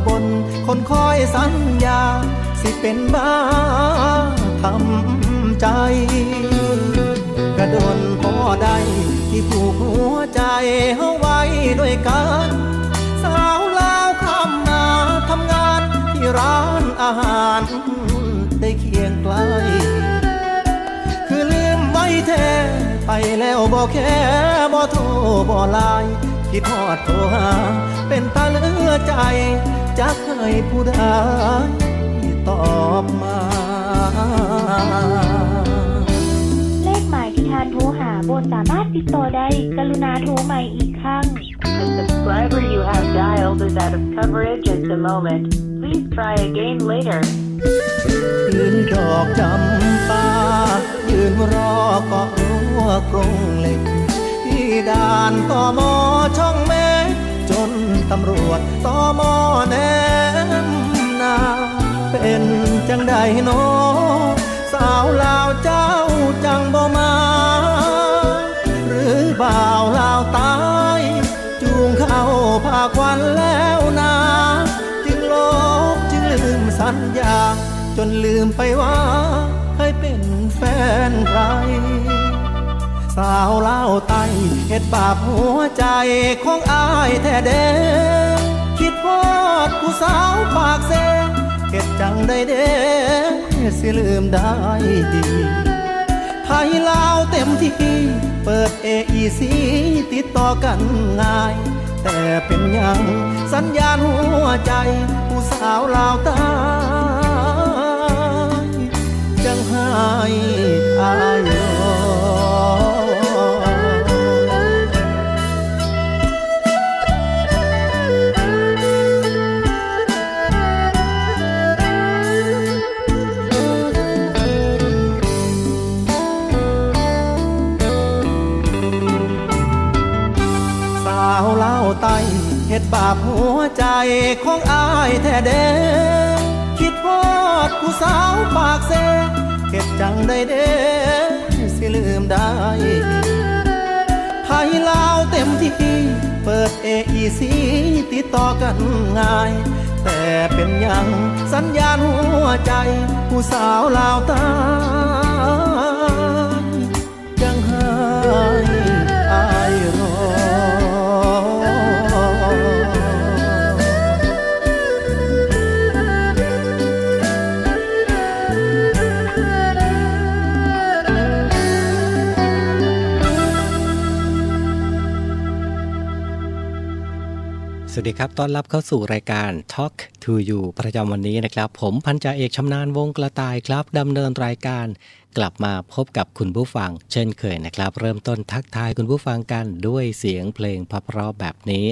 บ่บน คนคอยสัญญา สิเป็นบ้าทำใจ กระโดนพอได้ที่ผูกหัวใจเฮาไว้ด้วยกัน สาวลาวคำมาทำงานที่ร้านอาหาร ได้เคียงไกล คือลืมไว้แท้ไปแล้วบอกแค่บ่โทรบ่ไลน์คิดฮอดโทรหาเป็นตาเลือใจ จะเคยผู้ใดตอบมา เลขหมายที่ทานโทรหาบนสามารถติดต่อได้ กรุณาโทรใหม่อีกครั้ง The subscriber you have dialed is out of coverage at the moment. Please try again later. ยืนดอกจำปายืนรอเกาะรั้วกรงเหล็ก ที่ด่านตอมอช่องเมฆ จนตำรวจตอมอแนมนาเป็นจังใดโนอสาวลาวเจ้าจังบ่มา หรือบ่าวลาวตาย จูงเข้าพาควันแล้วนา จึงลบจึงลืมสัญญา จนลืมไปว่าเคยเป็นแฟนใคราวเล่าไตเห็ดบาปหัวใจของอายแท้เด้คิดพอดผู้สาวปากเซเห็ดจังได้เด้สิลืมได้ดีไทยลาวเต็มที่ เปิด AEC ติดต่อกันง่าย แต่เป็นยัง สัญญาณหัวใจ ผู้สาวลาวตาจังให้อายอ บาปหัวใจของอายแท้เด้คิดพอดผู้สาวปากเซเห็ดจังได้เด้สิลืมได้ไทยลาวเต็มที่เปิด AEC ติดต่อกันง่าย แต่เป็นย่างสัญญาณหัวใจ ผู้สาวลาวตายยังให้อายรอ วัสดีครับ ต้อนรับเข้าสู่รายการ Talk to You ประจำวันนี้นะครับ ผมพันจ่าเอกชำนาญวงกระต่ายครับดำเนินรายการ กลับมาพบกับคุณผู้ฟัง เช่นเคยนะครับ เริ่มต้นทักทายคุณผู้ฟังกันด้วยเสียงเพลงเพราะๆแบบนี้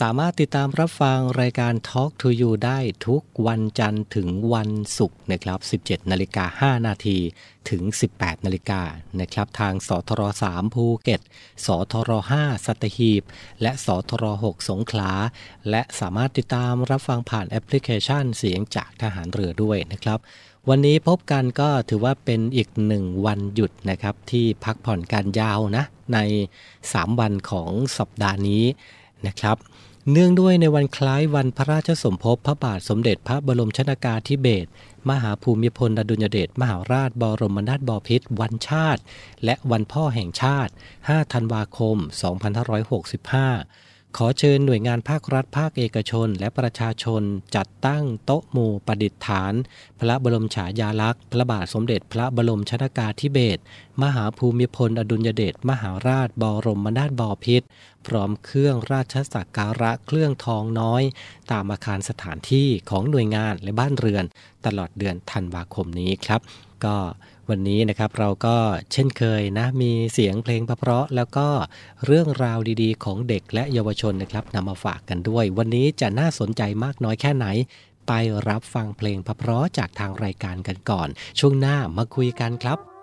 สามารถติดตามรับฟังรายการ Talk to You ได้ทุกวันจันทร์ถึงวันศุกร์นะครับ 17 นาฬิกา 5 นาทีถึง 18 นาฬิกานะครับ ทางสทร3ภูเก็ต สทร5สัตหีบ และสทร6สงขลา และสามารถติดตามรับฟังผ่านแอปพลิเคชันเสียงจากทหารเรือด้วยนะครับวันนี้พบกันก็ถือว่าเป็นอีกหนึ่งวันหยุดนะครับ ที่พักผ่อนการยาวนะ ใน 3 วันของสัปดาห์นี้นะครับ เนื่องด้วยในวันคล้ายวันพระราชสมภพพระบาทสมเด็จพระบรมชนากาธิเบศรมหาภูมิพลอดุลยเดชมหาราชบรมนาถบพิตรวันชาติ และวันพ่อแห่งชาติ 5 ธันวาคม 2565 ขอเชิญหน่วยงานภาครัฐภาคเอกชน และประชาชน จัดตั้งโต๊ะหมู่ประดิษฐาน พระบรมฉายาลักษณ์ พระบาทสมเด็จพระบรมชนากาธิเบศรมหาภูมิพลอดุลยเดชมหาราชบรมนาถบพิตรพร้อมเครื่องราชสักการะเครื่องทองน้อย ตามอาคารสถานที่ของหน่วยงานและบ้านเรือน ตลอดเดือนธันวาคมนี้ครับ ก็ วันนี้นะครับเราก็เช่นเคยนะมีเสียงเพลงเพราะแล้วก็เรื่องราวดีๆ ของเด็กและเยาวชนนะครับนำมาฝากกันด้วย วันนี้จะน่าสนใจมากน้อยแค่ไหน ไปรับฟังเพลงเพราะจากทางรายการกันก่อน ช่วงหน้ามาคุยกันครับ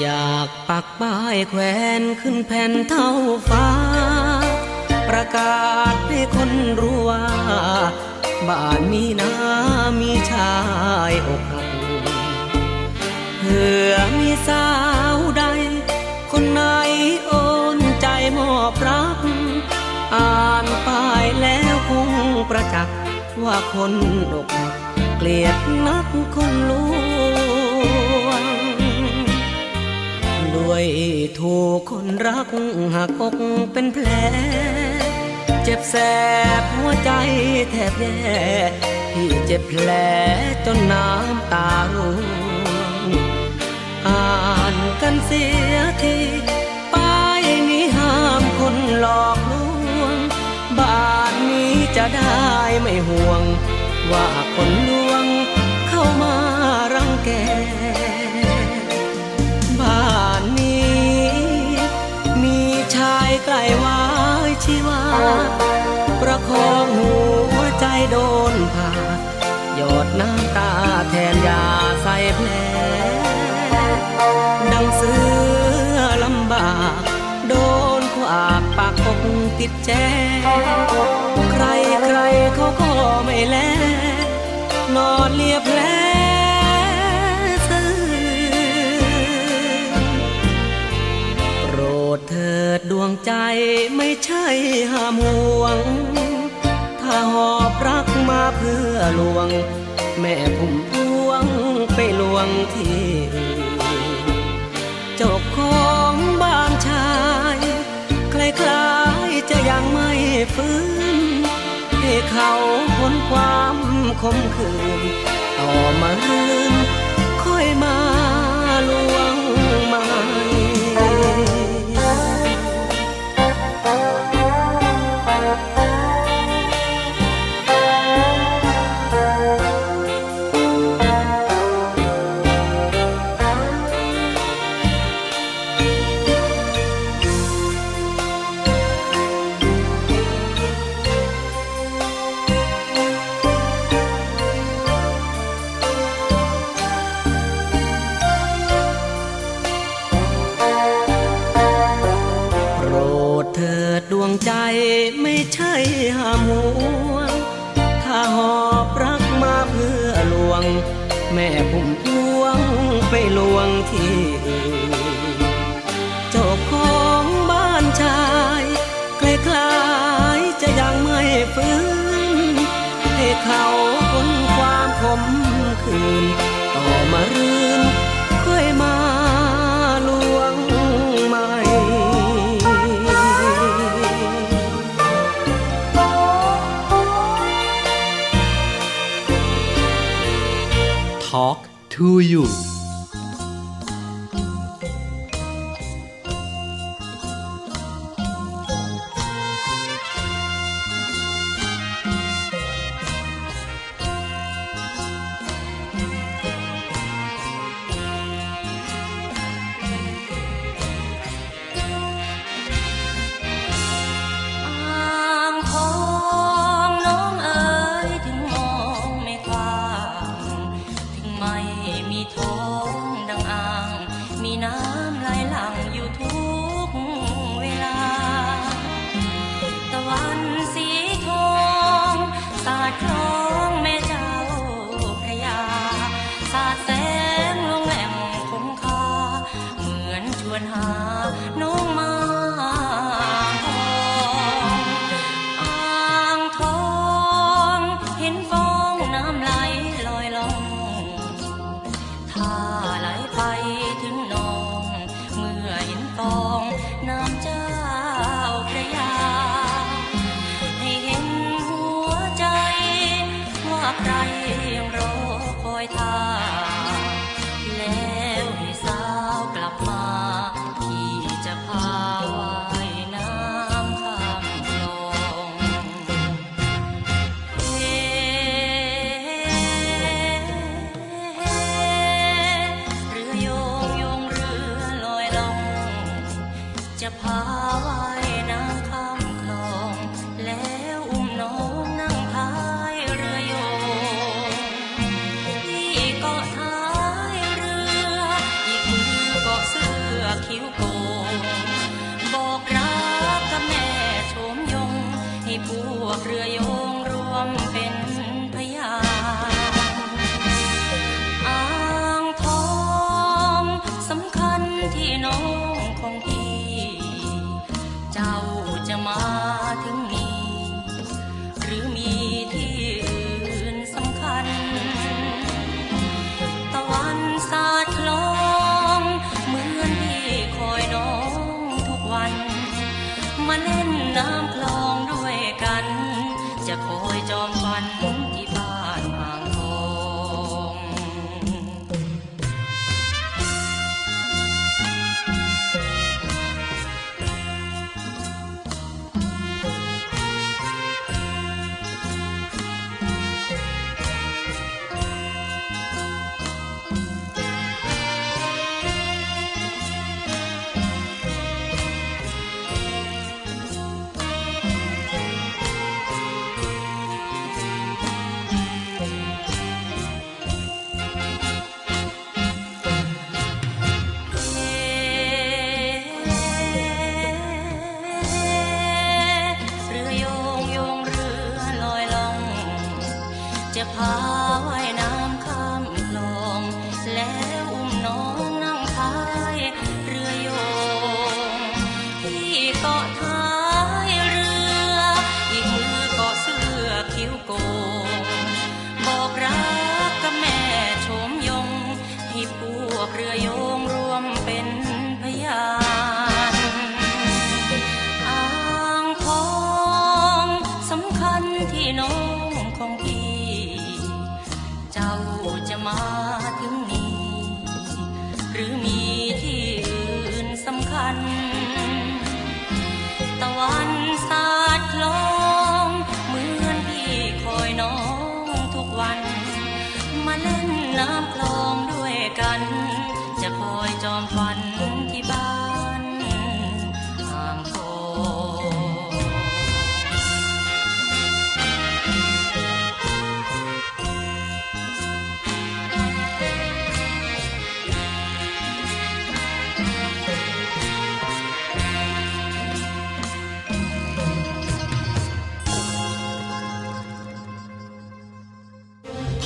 อยากปักป้ายแขวนขึ้นแผ่นเท่าฟ้า ประกาศให้คนรู้ว่า บ้านมีนามีชายอกหักเผื่อมีสาวใด คนไหนโอนใจมอบรัก อ่านป้ายแล้วคงประจักษ์ว่าคนอกหักเกลียดนักคนลวง ด้วยถูกคนรักหักอกเป็นแผล เจ็บแสบหัวใจแทบแย่ที่เจ็บแผลจนน้ำตาร่วงอ่านกันเสียทีป้ายนี้ห้ามคนหลอกลวงบ้านนี้จะได้ไม่ห่วง ว่าคนลวงเข้ามารังแก ใกล้วายชีวา ประคองหัวใจโดนผ่าหยดน้ำตาแทนยาใส่แผลดังเสือลำบาก โดนขวากปากอกติดแจใครใครเขาก็ไม่แลนอนเลียแผล เถิดดวงใจไม่ใช่ห้ามห่วง ถ้าหอบรักมาเพื่อลวง แม่พุ่มพวงไปลวงที่อื่นเจ้าของบ้านชายคล้ายๆจะยังไม่ฟื้น ให้เขาพ้นความคมคืน ต่อมารืนค่อยมา น ต่อมารื่นค่อยมาลวงใหม่ทอ l k to you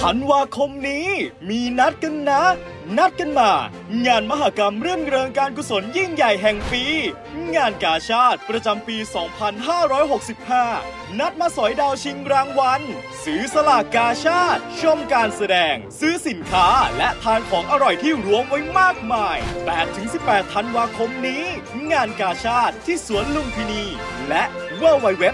ธันวาคมนี้ มีนัดกันนะ นัดกันมา งานมหกรรมเรื่องเริงการกุศลยิ่งใหญ่แห่งปี งานกาชาติประจำปี 2565 นัดมาสอยดาวชิงรางวัลซื้อสลากกาชาติ ชมการแสดง ซื้อสินค้าและทานของอร่อยที่รวมไว้มากมาย 8-18 ธันวาคมนี้ งานกาชาติที่สวนลุมพินี และ www.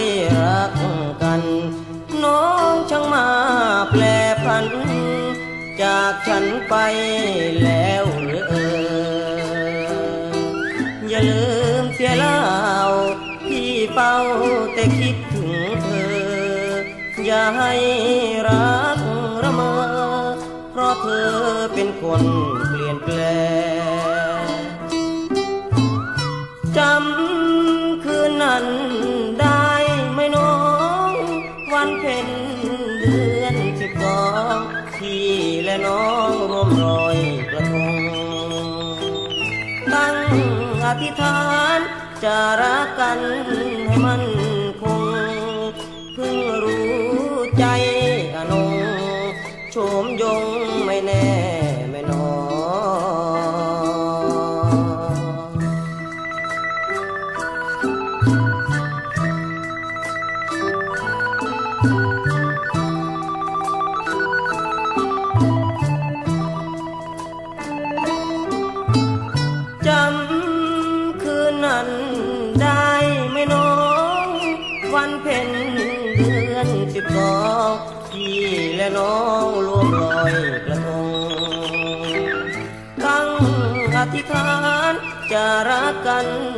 ยรักกัน น้องช่างมาแปลพัน จากฉันไปแล้วหรือเอ่ยอย่าลืมเสียเล่าพี่เฝ้าแต่คิดถึงเธอ อย่าให้รักระเมอเพราะเธอเป็นคนเปลี่ยนแปลง น้องร่วมรอยกระทง ตั้งอธิษฐานจะรักกันให้มัน รักกันให้มัน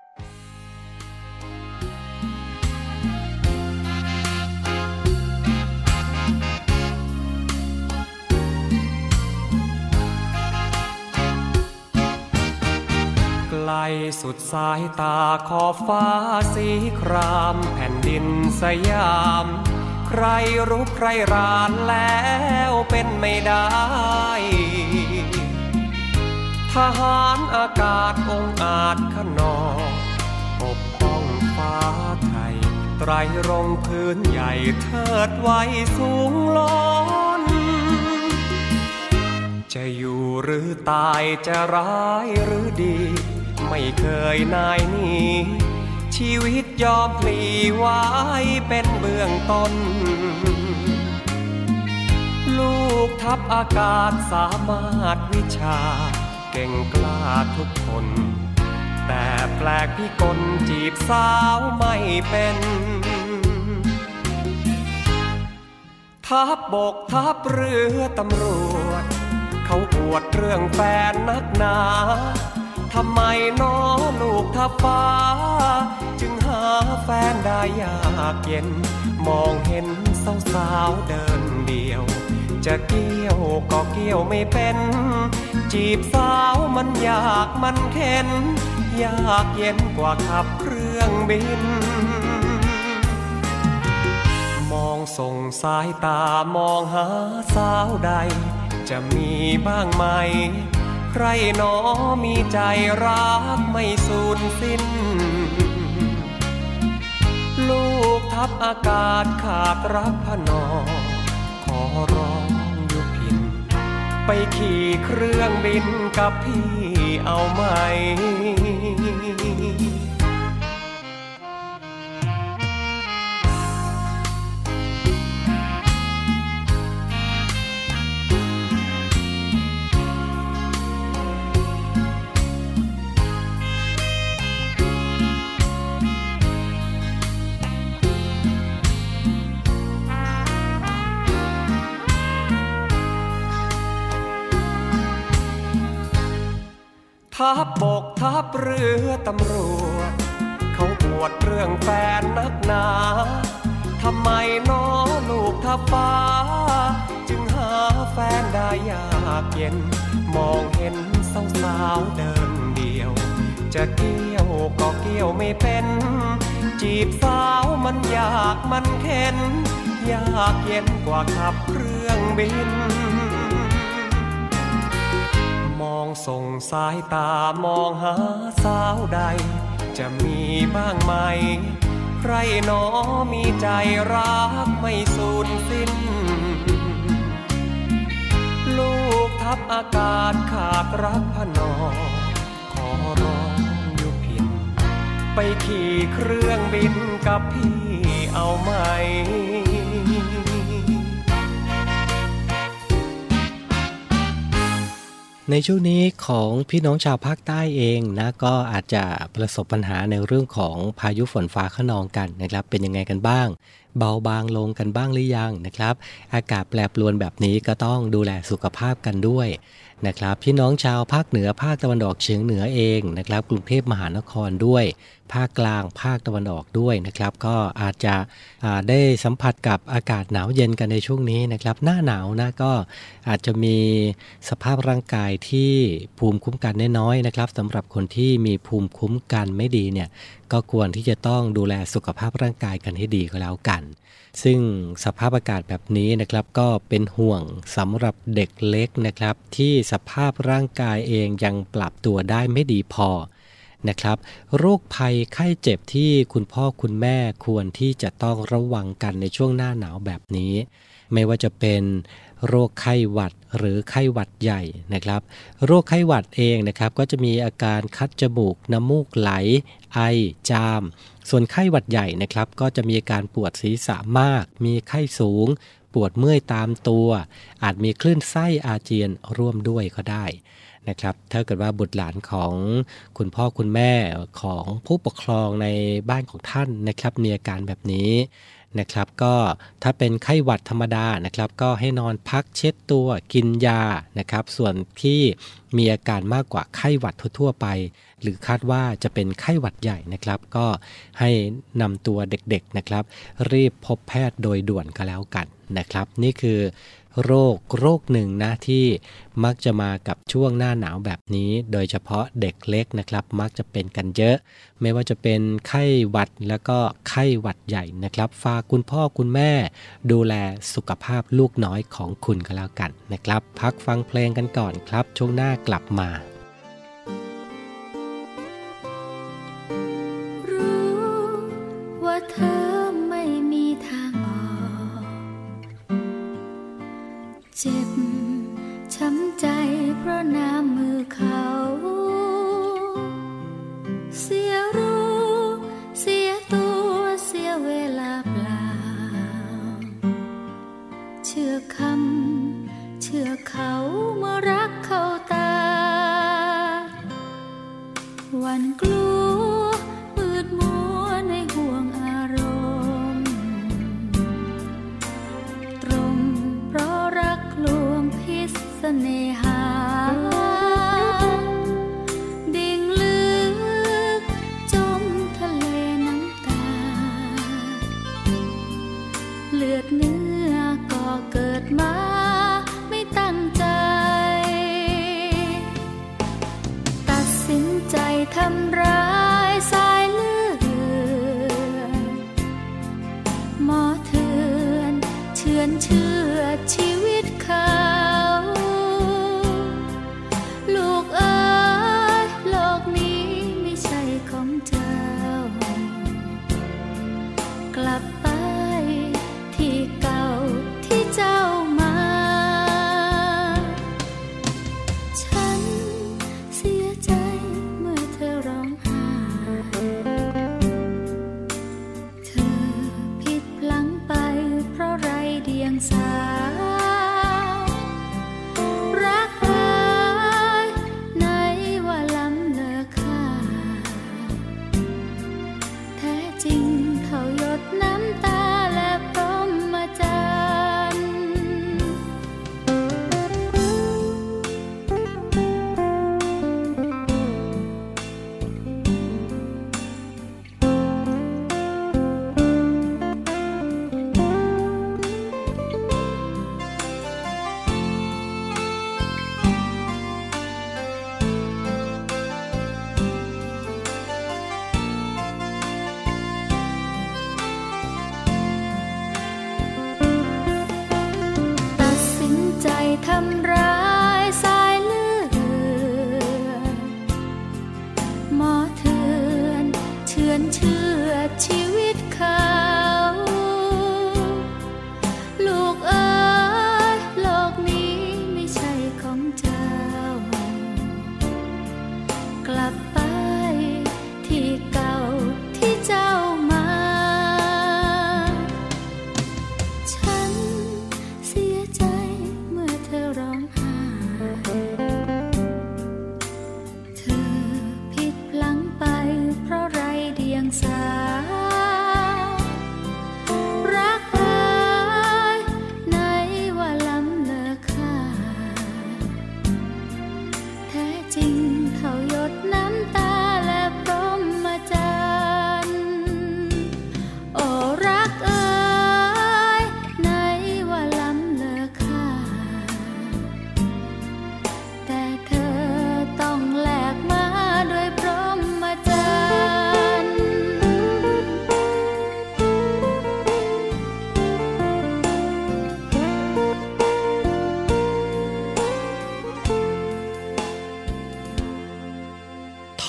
ลสุดสายตาขอบฟ้าสีครามแผ่นดินสยาม ใครรู้ใครรานแล้วเป็นไม่ได้ ทหารอากาศองอาจขนองปกป้องฟ้าไทย ไตรรงพื้นใหญ่เทิดไว้สูงล้นจะอยู่หรือตายจะร้ายหรือดี ไม่เคยนายหนีชีวิตยอมพลีไว้เป็นเบื้องต้น ลูกทัพอากาศสามารถวิชา เก่งกล้าทุกคน แต่แปลกพี่กลจีบสาวไม่เป็น ทัพบกทัพเรือตำรวจ เขาอวดเรื่องแฟนนักหนา ทำไมน้อลูกทัพฟ้า จึงหาแฟนได้ยากเย็น มองเห็นสาวๆเดินเดียว จะเกี่ยวก็เกี่ยวไม่เป็น จีบสาวมันยากมันเข็น ยากเย็นกว่าขับเครื่องบิน มองส่งสายตามองหาสาวใด จะมีบ้างไหม ใครหนอมีใจรักไม่สูญสิ้น ลูกทับอากาศขาดรักพนอ ขอร้องยุพิน ไปขี่เครื่องบินกับพี่เอาไหม รือตำรวจ เขาปวดเรื่องแฟนนักหนา ทำไมน้อลูกทัพฟ้า จึงหาแฟนได้ยากเย็น มองเห็นสาวๆเดินเดียว จะเกี่ยวก็เกี่ยวไม่เป็น จีบสาวมันยากมันเข็น ยากเย็นกว่าขับเครื่องบิน ส่งสายตามองหาสาวใด จะมีบ้างไหม ใครหนอมีใจรักไม่สูญสิ้น ลูกทัพอากาศขาดรักพนอ ขอร้องอยุพิน ไปขี่เครื่องบินกับพี่เอาไหม ในช่วงนี้ของพี่น้องชาวภาคใต้เองนะก็อาจจะประสบปัญหาในเรื่องของพายุฝนฟ้าขนองกันนะครับ เป็นยังไงกันบ้าง เบาบางลงกันบ้างหรือยังนะครับ อากาศแปรปรวนแบบนี้ก็ต้องดูแลสุขภาพกันด้วยนะครับ พี่น้องชาวภาคเหนือภาคตะวันออกเฉียงเหนือเองนะครับ กรุงเทพมหานครด้วย ภาคกลางภาคตะวันออกด้วยนะครับ ก็อาจจะได้สัมผัสกับอากาศหนาวเย็นกันในช่วงนี้นะครับ หน้าหนาวนะก็อาจจะมีสภาพร่างกายที่ภูมิคุ้มกันน้อยๆนะครับสำหรับคนที่มีภูมิคุ้มกันไม่ดีเนี่ยก็ควรที่จะต้องดูแลสุขภาพร่างกายกันให้ดีก็แล้วกัน ซึ่งสภาพอากาศแบบนี้นะครับก็เป็นห่วงสำหรับเด็กเล็กนะครับ ที่สภาพร่างกายเองยังปรับตัวได้ไม่ดีพอ นะครับ โรคภัยไข้เจ็บที่คุณพ่อคุณแม่ควรที่จะต้องระวังกันในช่วงหน้าหนาวแบบนี้ ไม่ว่าจะเป็นโรคไข้หวัดหรือไข้หวัดใหญ่นะครับ โรคไข้หวัดเองนะครับก็จะมีอาการคัดจมูกน้ำมูกไหล ไอ จาม ส่วนไข้หวัดใหญ่นะครับ ก็จะมีอาการปวดศีรษะมาก มีไข้สูง ปวดเมื่อยตามตัว อาจมีคลื่นไส้อาเจียนร่วมด้วยก็ได้ นะครับ ถ้าเกิดว่าบุตรหลานของคุณพ่อคุณแม่ของผู้ปกครองในบ้านของท่านนะครับมีอาการแบบนี้นะครับก็ถ้าเป็นไข้หวัดธรรมดานะครับ ก็ให้นอนพักเช็ดตัวกินยานะครับ ส่วนที่มีอาการมากกว่าไข้หวัดทั่วๆไป หรือคาดว่าจะเป็นไข้หวัดใหญ่นะครับ ก็ให้นำตัวเด็กๆนะครับ รีบพบแพทย์โดยด่วนก็แล้วกันนะครับ นี่คือ โรคโรคหนึ่งนะที่มักจะมากับช่วงหน้าหนาวแบบนี้ โดยเฉพาะเด็กเล็กนะครับ มักจะเป็นกันเยอะ ไม่ว่าจะเป็นไข้หวัดแล้วก็ไข้หวัดใหญ่นะครับ ฝากคุณพ่อคุณแม่ ดูแลสุขภาพลูกน้อยของคุณก็แล้วกันนะครับ พักฟังเพลงกันก่อนครับ ช่วงหน้ากลับมา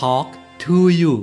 Talk to you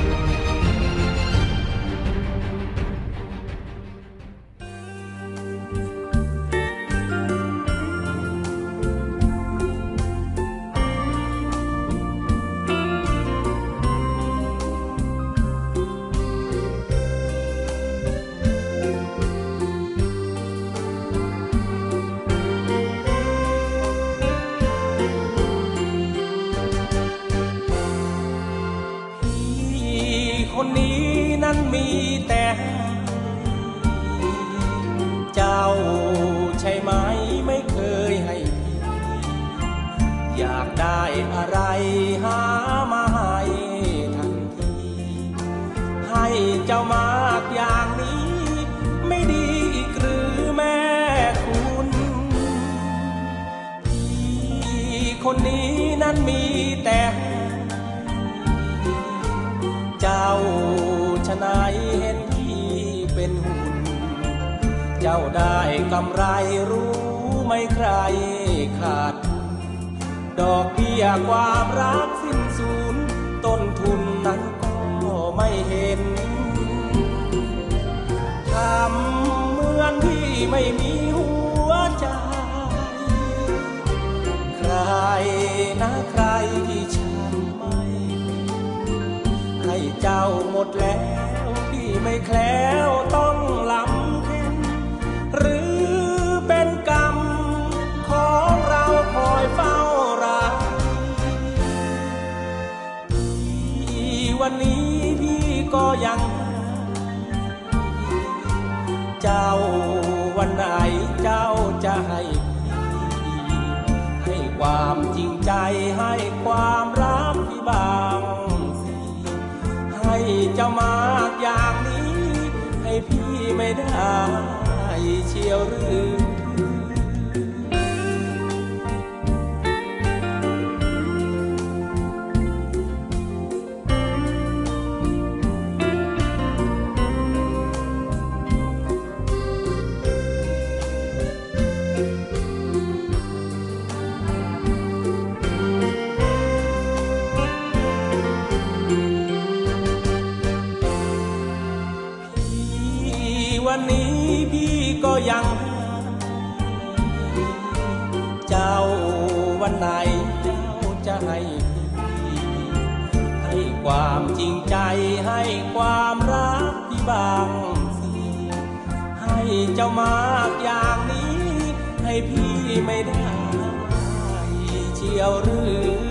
ขาดทุน ดอกเบี้ยความรักสิ้นสูญต้นทุนนั้นก็ไม่เห็นทำเหมือนพี่ไม่มีหัวใจ ใครนะใครที่ฉันไม่ให้เจ้าหมดแล้วพี่ไม่แคล้วต้องลำ วันนี้พี่ก็ยัง เจ้าวันไหนเจ้าจะให้ให้ความจริงใจให้ความรักพี่บางสิให้เจ้ามากอย่างนี้ ให้พี่ไม่ได้เชียวหรือ ก็ยังเจ้าวันไหนเจ้าจะให้พี่ให้ความจริงใจให้ความรักพี่บางสิให้เจ้ามากอย่างนี้ ให้พี่ไม่ได้เชียวหรือ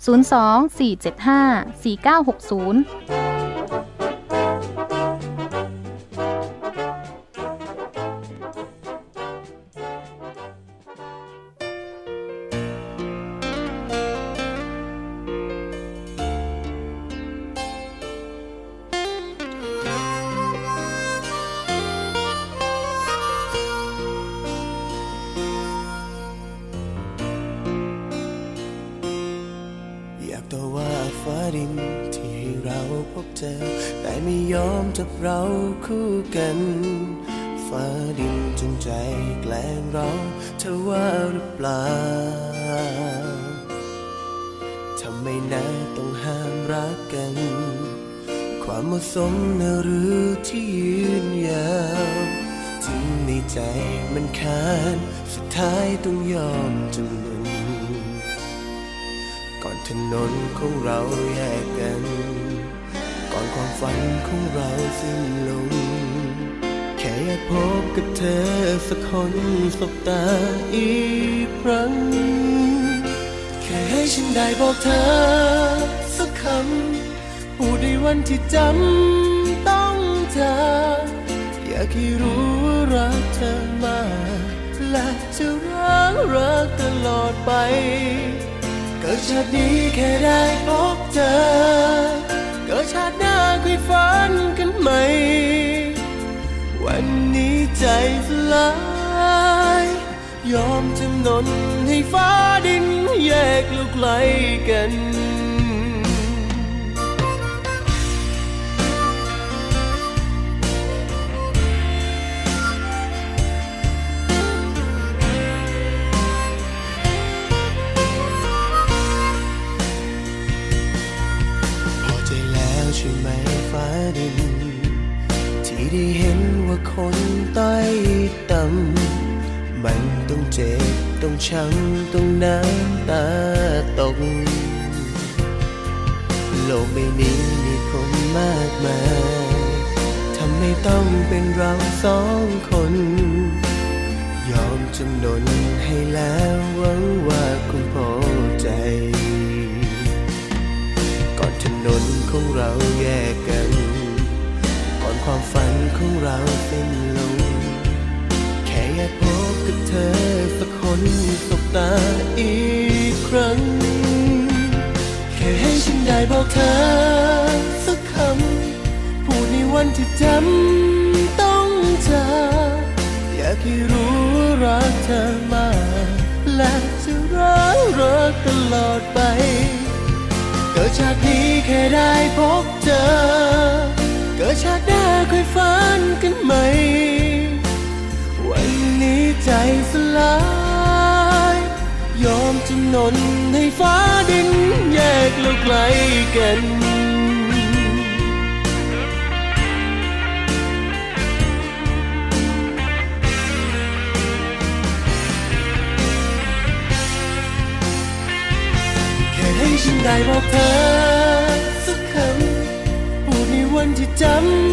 02-475-4960 จับเราคู่กันฟ้าดินจงใจแกล้งเราเธอว่าหรือเปล่าทำไมนะต้องห้ามรักกัน ความเหมาะสมนะหรือที่ยืนยาวถึงในใจมันคานสุดท้ายต้องยอมจำนนก่อนถนนของเราแยกกัน ฝันของเราสิ้นลง แค่อยากพบกับเธอสักคนสบตาอีกครั้ง แค่ให้ฉันได้บอกเธอสักคำพูดในวันที่จำต้องเจออยากให้รู้ว่ารักเธอมากและจะรักรักตลอดไป เกิดชาตินี้แค่ได้พบเจอ ชาติหน้าคุยฝันกันไหมวันนี้ใจสลาย ยอมจำนนให้ฟ้าดินแยกลูกไกลกัน คนต้อยต่ำมันต้องเจ็บต้องช้ำต้องน้ำตาตก โลกใบนี้มีคนมากมายทำไมต้องเป็นเราสองคน ยอมจำนนให้แล้วหวังว่าคงพอใจ ก่อนถนนของเราแยกกัน ความฝันของเราสิ้นลง แค่อยากพบกับเธอสักคนสบตาอีกครั้ง แค่ให้ฉันได้บอกเธอสักคำ พูดในวันที่จำต้องจากอยากให้รู้ว่ารักเธอมากและจะรักรักตลอดไป เกิดชาตินี้แค่ได้พบเจอ เกิดชาติหน้าค่อยฝันกันไหมวันนี้ใจสลาย ยอมจำนนให้ฟ้าดินแยกเราไกลกันแค่ให้ฉันได้บอกเธอ วันที่จ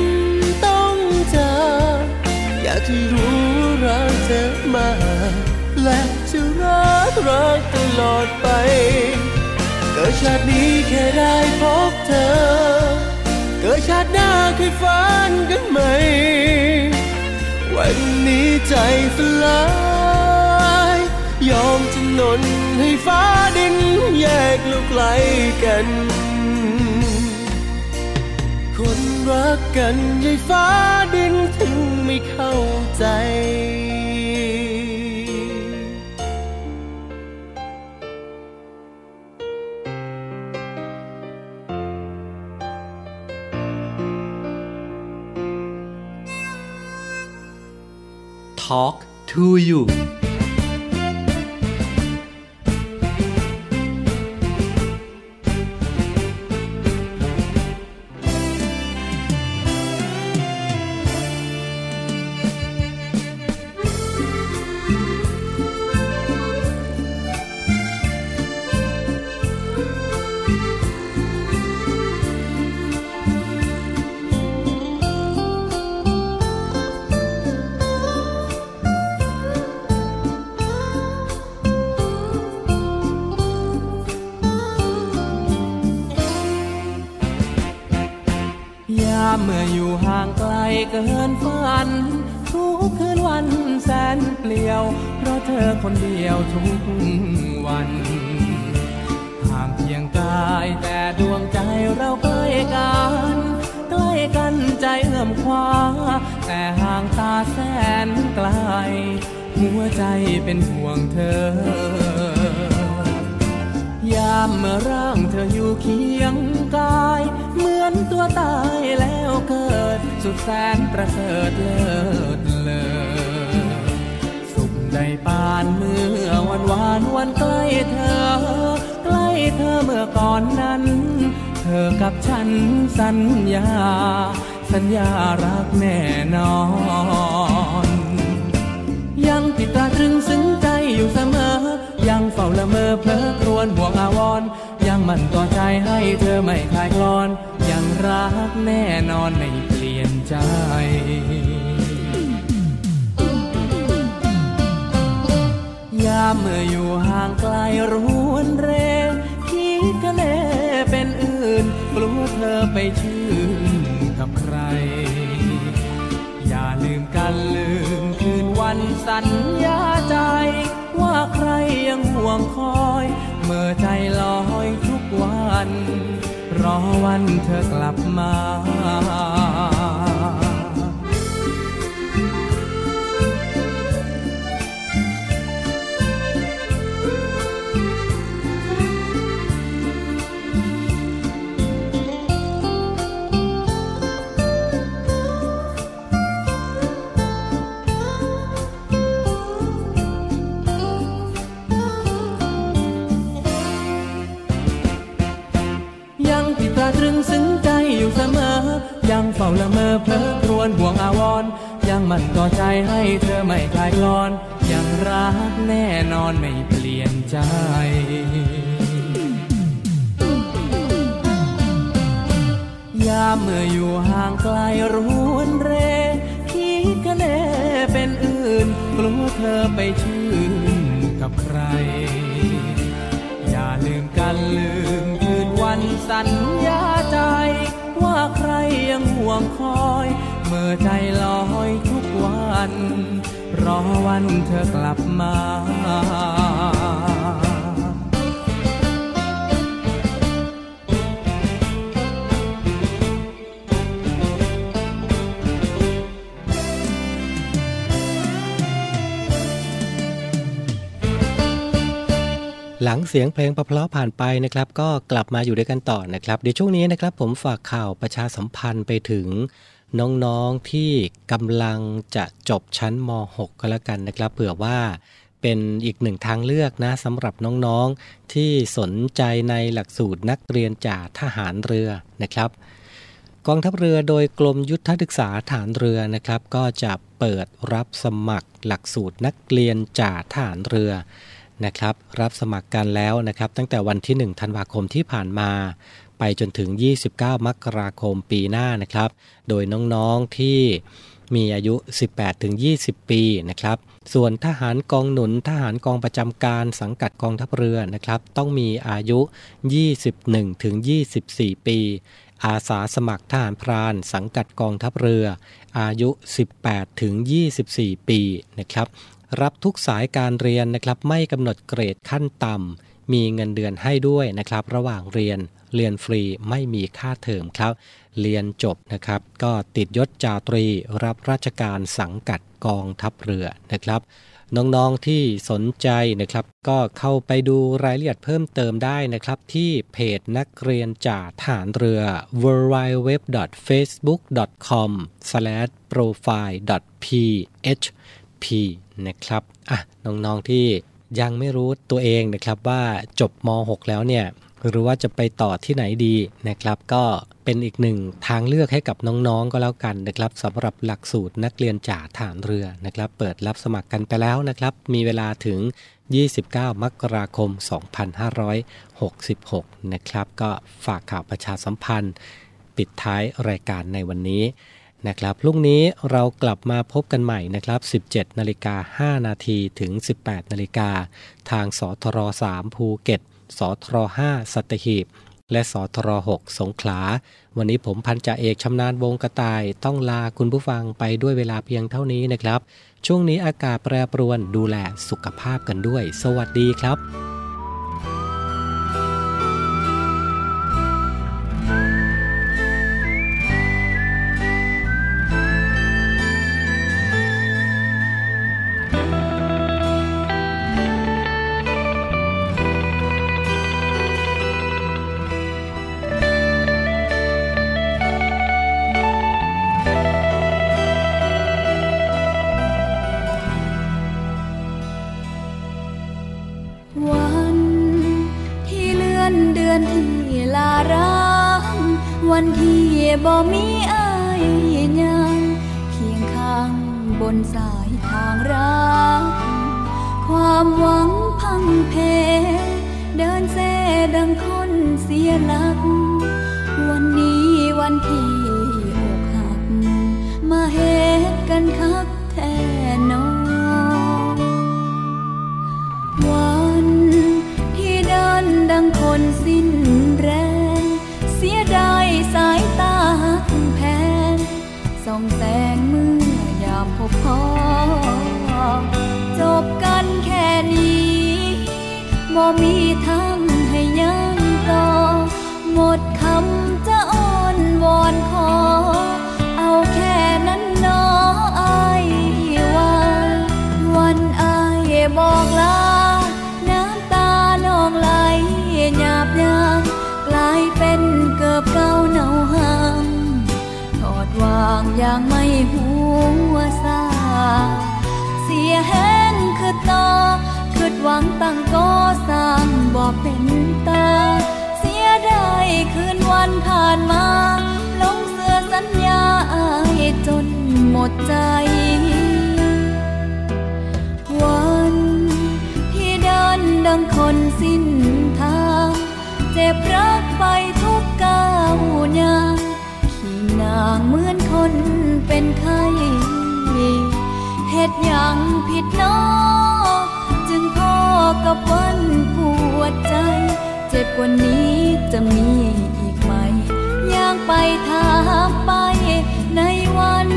ำต้องจากอยากให้รู้รักเธอมา และจะรักรักตลอดไป เกิดชาตินี้แค่ได้พบเธอ เกิดชาติหน้าเคยฝันกันไหม วันนี้ใจสลายยอมจำนนให้ฟ้าดินแยกเราไกลกัน รักกันยายฟ้าดินถึงไม่เข้าใจ Talk to you ามเมื่ออยู่ห่างไกลรวนเรคิดกันแน่เป็นอื่นกลัวเธอไปชื่นกับใคร อย่าลืมกันลืมคืนวันสัญญาใจ ว่าใครยังห่วงคอย เมื่อใจลอยทุกวัน รอวันเธอกลับมา ซึ้งใจอยู่เสมอ ยังเฝ้าละเมอเพลอครวญห่วงอาวรณ์ยังมันต่อใจให้เธอไม่คลายกลอน ยังรักแน่นอนไม่เปลี่ยนใจยามเมื่ออยู่ห่างไกลรวนเรคิดกันแน่เป็นอื่น กลัวเธอไปชื่นกับใคร อย่าลืมกันลืม นวันสัญญาใจ ว่าใครยังห่วงคอย เมื่อใจลอยทุกวัน รอวันเธอกลับมา หลังเสียงเพลงประเพลาะผ่านไปนะครับก็กลับมาอยู่ด้วยกันต่อนะครับเดี๋ยวช่วงนี้นะครับผมฝากข่าวประชาสัมพันธ์ไปถึงน้องๆที่กำลังจะจบชั้นม .6 ก็แล้วกันนะครับเผื่อว่าเป็นอีกหนึ่งทางเลือกนะสำหรับน้องๆที่สนใจในหลักสูตรนักเรียนจ่าทหารเรือนะครับกองทัพเรือโดยกรมยุทธศึกษาฐานเรือนะครับ ก็จะเปิดรับสมัครหลักสูตรนักเรียนจ่าทหารเรือ นะครับ รับสมัครกันแล้วนะครับ ตั้งแต่วันที่ 1 ธันวาคมที่ผ่านมา ไปจนถึง 29 มกราคมปีหน้านะครับ โดยน้องๆที่มีอายุ 18-20 ปีนะครับ ส่วนทหารกองหนุนทหารกองประจำการสังกัดกองทัพเรือนะครับ ต้องมีอายุ 21-24 ปี อาสาสมัครทหารพราน สังกัดกองทัพเรือ อายุ 18-24 ปีนะครับ รับทุกสายการเรียนนะครับไม่กำหนดเกรดขั้นต่ำมีเงินเดือนให้ด้วยนะครับ ระหว่างเรียนเรียนฟรีไม่มีค่าเทอมครับ เรียนจบนะครับ ก็ติดยศจาตรีรับราชการสังกัดกองทัพเรือนะครับ น้องๆที่สนใจนะครับ ก็เข้าไปดูรายละเอียดเพิ่มเติมได้นะครับ ที่เพจนักเรียนจ่าฐานเรือ w w w f a c e b o o k c o m p r o f i l e P นะครับอะน้องๆที่ยังไม่รู้ตัวเองนะครับว่าจบม .6 แล้วเนี่ยหรือว่าจะไปต่อที่ไหนดีนะครับ ก็เป็นอีกหนึ่งทางเลือกให้กับน้องๆก็แล้วกันนะครับสำหรับหลักสูตรนักเรียนจ่าฐานเรือนะครับ เปิดรับสมัครกันไปแล้วนะครับ มีเวลาถึง 29 มกราคม 2566 นะครับ ก็ฝากข่าวประชาสัมพันธ์ ปิดท้ายรายการในวันนี้ นะครับพรุ่งนี้เรากลับมาพบกันใหม่นะครับ 17 นาฬิกา 5 นาทีถึง 18 นาฬิกา ทางสทร3ภูเก็ต สทร5สัตหีบ และสทร6สงขลา วันนี้ผมพันจ่าเอกชำนาญวงกระต่าย ต้องลาคุณผู้ฟังไปด้วยเวลาเพียงเท่านี้นะครับ ช่วงนี้อากาศแปรปรวนดูแลสุขภาพกันด้วย สวัสดีครับ ดใจ วันที่เดินดังคนสิ้นทางเจ็บรักไปทุกก้าวยางขี่นางเหมือนคนเป็นไข้เหตุอยังผิดน้อจึงพ่อกับวันปวดใจ เจ็บกว่านี้จะมีอีกไหมอยากไปถามไปในวัน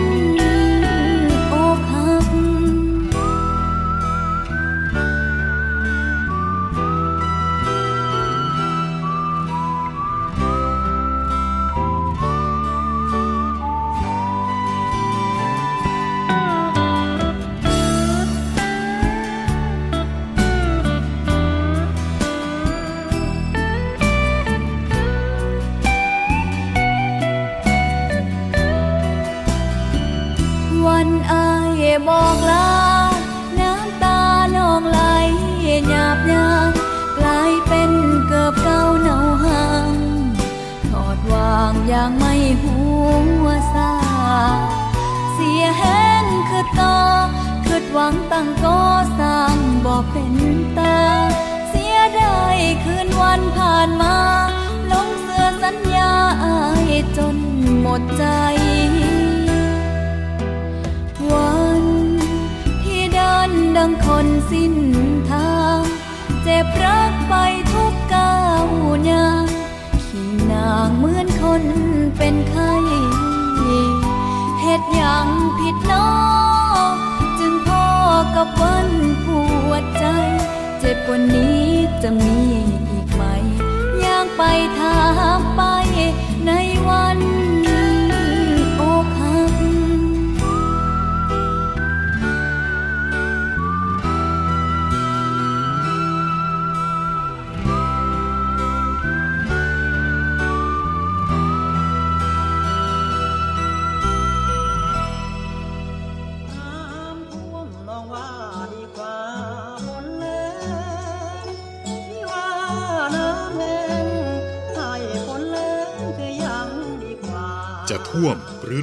บอกลา น้ำตาน้องไหลหยาบยางกลายเป็นเกือบเก่าเนาหางถอดวางอย่างไม่หัวซาเสียแห้งคือต่อคือหวังตั้งก็สร้างบอกเป็นตา เสียไดายคืนวันผ่านมาลงเสือสัญญาอายจนหมดใจ ดังคนสิ้นทาง เจ็บรักไปทุกก้าวยางขี่นางเหมือนคนเป็นไข้เหตุอย่างผิดน้อจึงพ่อกับวันปวดใจ เจ็บกว่านี้จะมีอีกไหมอยากไปถามไปในวัน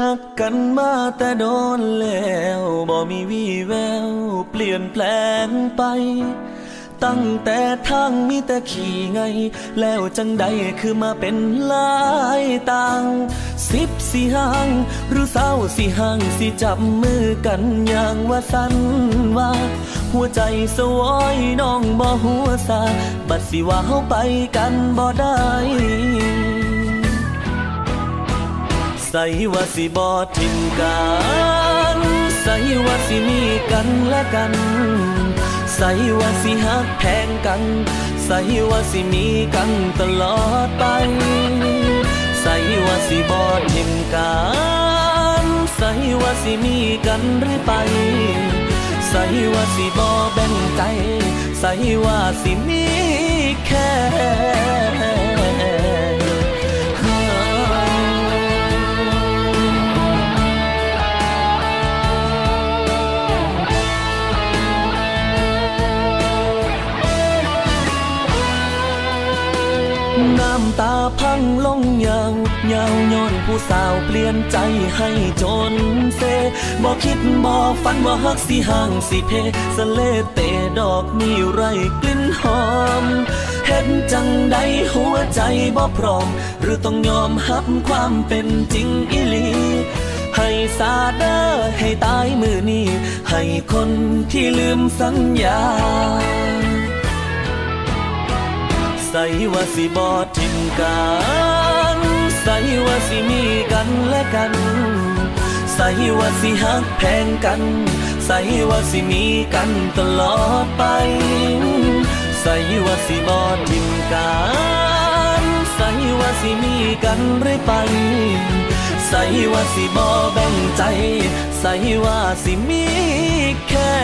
หักกันมาแต่โดนแล้วบ่มีวี่แวว เปลี่ยนแปลงไป ตั้งแต่ทางมีแต่ขี่ไง แล้วจังใดคือมาเป็นลายต่าง สิบสี่ห้าง หรือเศร้าสี่ห้างสิจับมือกันอย่างว่าสันว่า หัวใจสวอยน้องบ่หัวซาบัดสิว่าเฮาไปกันบ่ได้ ใส่ว่าสิบอทิมกันใส่ว่าสิมีกันและกันใส่ว่าสิหักแพงกันใส่ว่าสิมีกันตลอดไปใส่ว่าสิบอทิมกันใส่ว่าสิมีกันหรือไปใส่ว่าสิบอแบ่งใจใส่ว่าสิมีแค่ พังลงยาวยาวย้อนผู้สาวเปลี่ยนใจให้จนเซบอกคิดบอกฝันว่าฮักสิห่างสิเพสะเลเตดอกมีไรกลิ่นหอมเห็นจังใดหัวใจบ่พร้อม หรือต้องยอมรับความเป็นจริงอีหลีให้สาเดอให้ตายมือนี้ ให้คนที่ลืมสัญญา ใส่ว่าสิบอทิมกันใส่ว่าสิมีกันและกันใส่ว่าสิหักแพงกันใส่ว่าสิมีกันตลอดไปใส่ว่าสิบอทิมกันใส่ว่าสิมีกันเรื่อยไปใส่ว่าสิบอแบ่งใจใส่ว่าสิมีแค่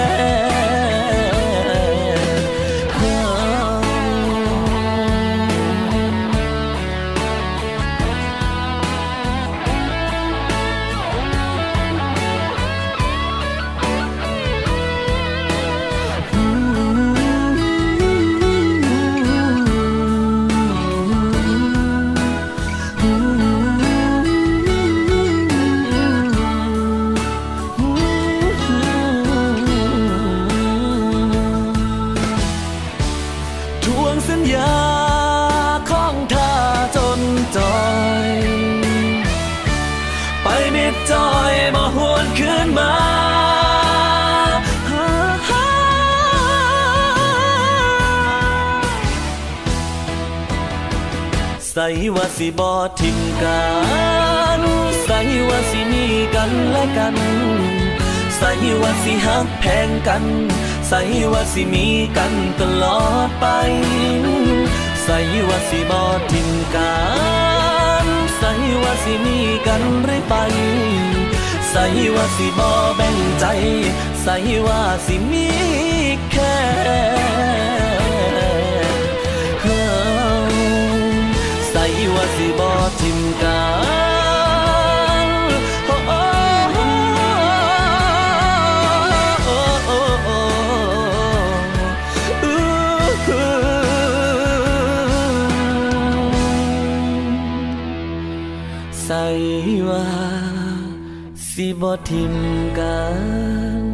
ว่าสิบอทิมกันใส่ว่าสิมีกันและกันใส่ว่าสิหักแพงกันใส่ว่าสิมีกันตลอดไปใส่ว่าสิบอทิมกันใส่ว่าสิมีกันเรื่อยไปใส่ว่าสิบอแบ่งใจใส่ว่าสิมีแค่ ว่าสิบอทิมกันโอ้โอ้ใส่ว่าสิบอทิมกัน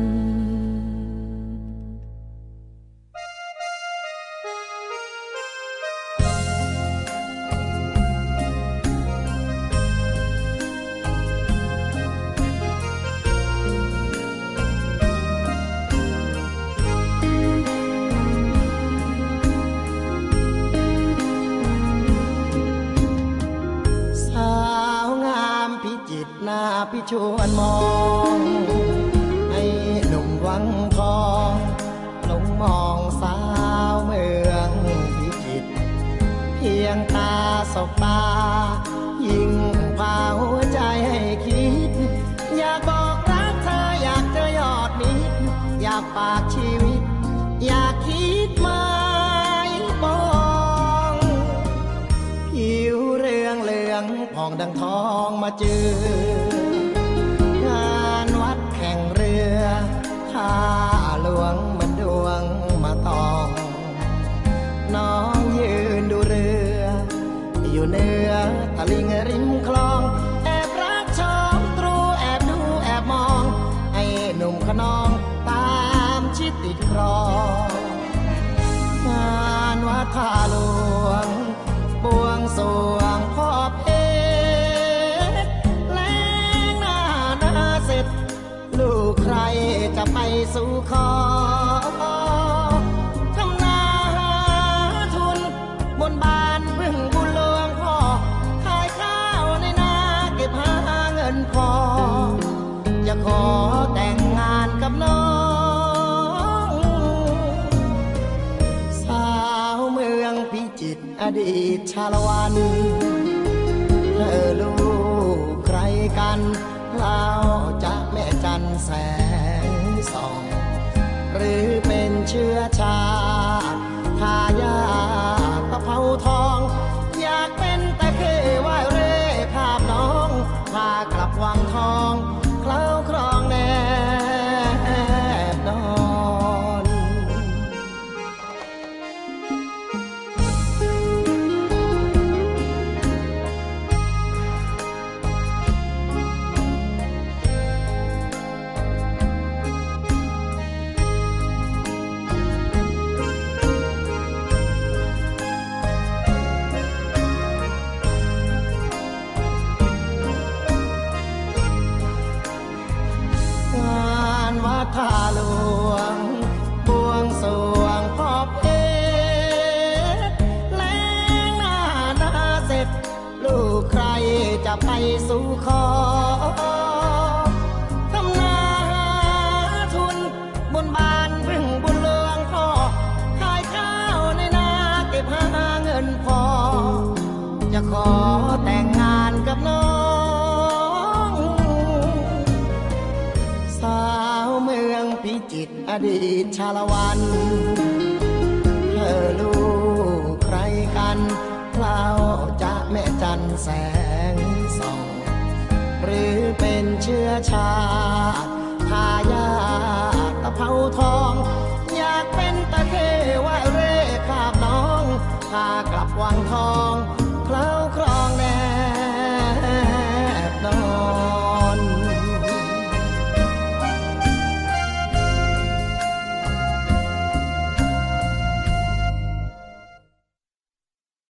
นเล่าจะแม่จันแสงส่อง หรือเป็นเชื้อชา อดีตชาละวันเธอลูกใครกันเล่าจะแม่จันแสงส่องหรือเป็นเชื้อชาติทายาตะเภาทอง อยากเป็นตะเทว่าเร่ขาบน้องพากลับวังทอง